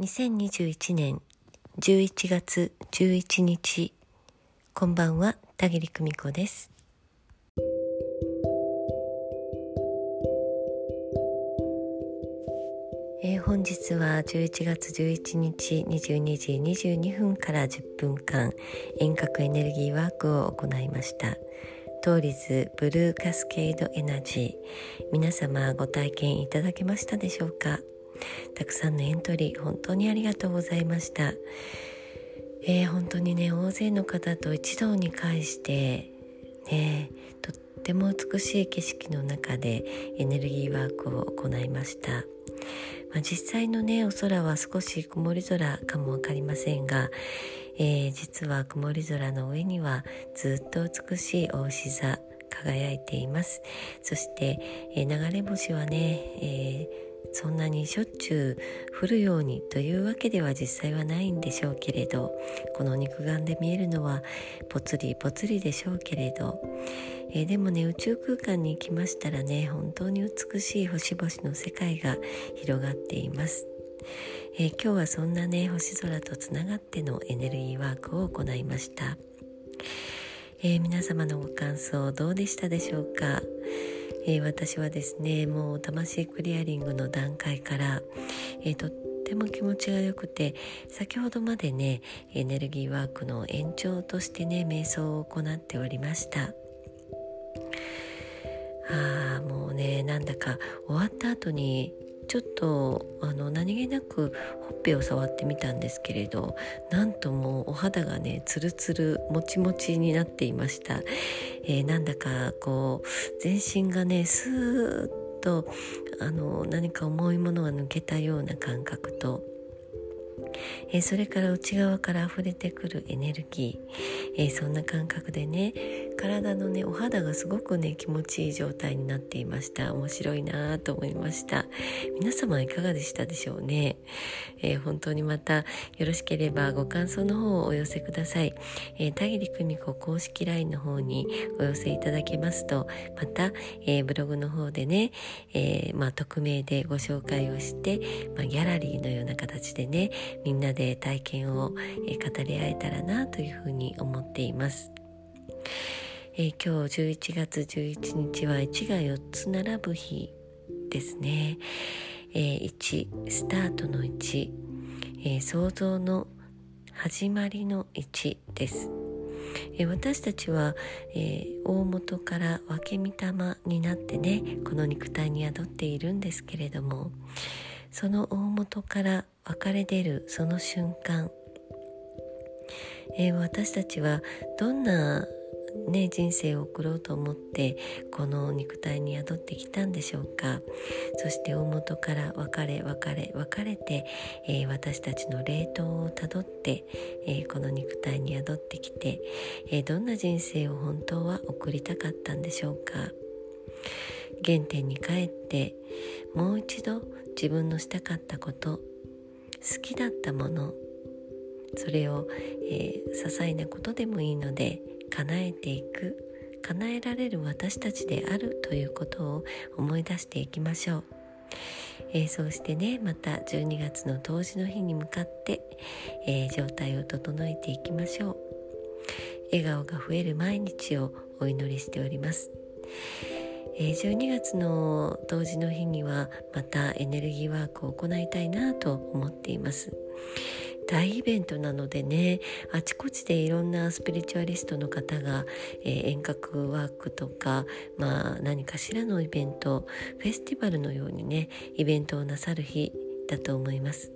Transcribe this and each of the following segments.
2021年11月11日。こんばんは田切久美子です。えー、本日は11月11日22時22分から10分間遠隔エネルギーワークを行いました。トーリズブルーカスケードエナジー。皆様ご体験いただけましたでしょうか？たくさんのエントリー本当にありがとうございました、えー、本当にね大勢の方と一堂に会してねとっても美しい景色の中でエネルギーワークを行いました、ま、実際のねお空は少し曇り空かも分かりませんが、えー、実は曇り空の上にはずっと美しい大志座輝いています。そして、えー、流れ星はね、えーそんなにしょっちゅう降るようにというわけでは実際はないんでしょうけれどこの肉眼で見えるのはぽつりぽつりでしょうけれど、えー、でもね宇宙空間に行きましたらね本当に美しい星々の世界が広がっています。えー、今日はそんなね星空とつながってのエネルギーワークを行いました、えー、皆様のご感想どうでしたでしょうか？えー、私はですねもう魂クリアリングの段階から、えー、とっても気持ちが良くて先ほどまでねエネルギーワークの延長としてね瞑想を行っておりました。あーもうねなんだか終わった後にちょっとあの何気なくほっぺを触ってみたんですけれどなんともお肌がねツルツルもちもちになっていました、えー、なんだかこう全身がねスーッとあの何か重いものが抜けたような感覚とえー、それから内側から溢れてくるエネルギー、えー、そんな感覚でね体のねお肌がすごくね気持ちいい状態になっていました。面白いなと思いました。皆様いかがでしたでしょうね、えー、本当にまたよろしければご感想の方をお寄せください、え田切久美子公式 LINE の方にお寄せいただけますとまた、えブログの方でね、えまあ、匿名でご紹介をして、まあ、ギャラリーのような形でねみんなで体験を、え語り合えたらなというふうに思っています。えー、今日11月11日は1が4つ並ぶ日ですね。えー、1スタートの1、えー、想像の始まりの1です。え私たちは、えー、大元から分け御霊になってねこの肉体に宿っているんですけれどもその大元から分かれ出るその瞬間、えー、私たちはどんなね、人生を送ろうと思ってこの肉体に宿ってきたんでしょうか。そして大元から別れ別れ別れて、えー、私たちの霊凍をたどって、えー、この肉体に宿ってきて、えー、どんな人生を本当は送りたかったんでしょうか。原点に帰ってもう一度自分のしたかったこと好きだったものそれを、えー、些細なことでもいいので叶えていく叶えられる私たちであるということを思い出していきましょう、えー、そうしてねまた12月の冬至の日に向かって、えー、状態を整えていきましょう。笑顔が増える毎日をお祈りしております。え12月の冬至の日にはまたエネルギーワークを行いたいなと思っています。大イベントなのでねあちこちでいろんなスピリチュアリストの方が、えー、遠隔ワークとか、まあ、何かしらのイベントフェスティバルのようにねイベントをなさる日だと思います、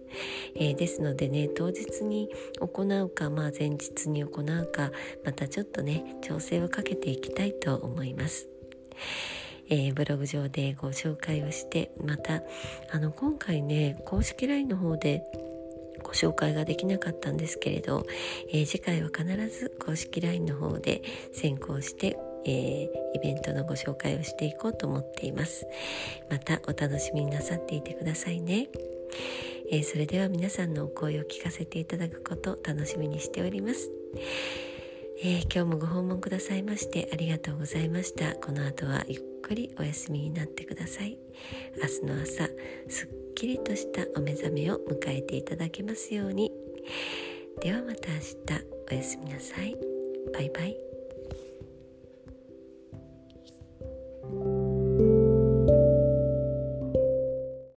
えー、ですのでね当日に行うか、まあ、前日に行うかまたちょっとね調整をかけていきたいと思います。えー、ブログ上でご紹介をしてまたあの今回ね公式 LINE の方でご紹介ができなかったんですけれど、えー、次回は必ず公式 LINE の方で先行して、えー、イベントのご紹介をしていこうと思っています。またお楽しみになさっていてくださいね。えー、それでは皆さんのお声を聞かせていただくこと楽しみにしております、えー、今日もご訪問くださいましてありがとうございました。この後はゆっくりお休みになってください。明日の朝すっきりとしたお目覚めを迎えていただけますように。ではまた明日おやすみなさい。バイバイ。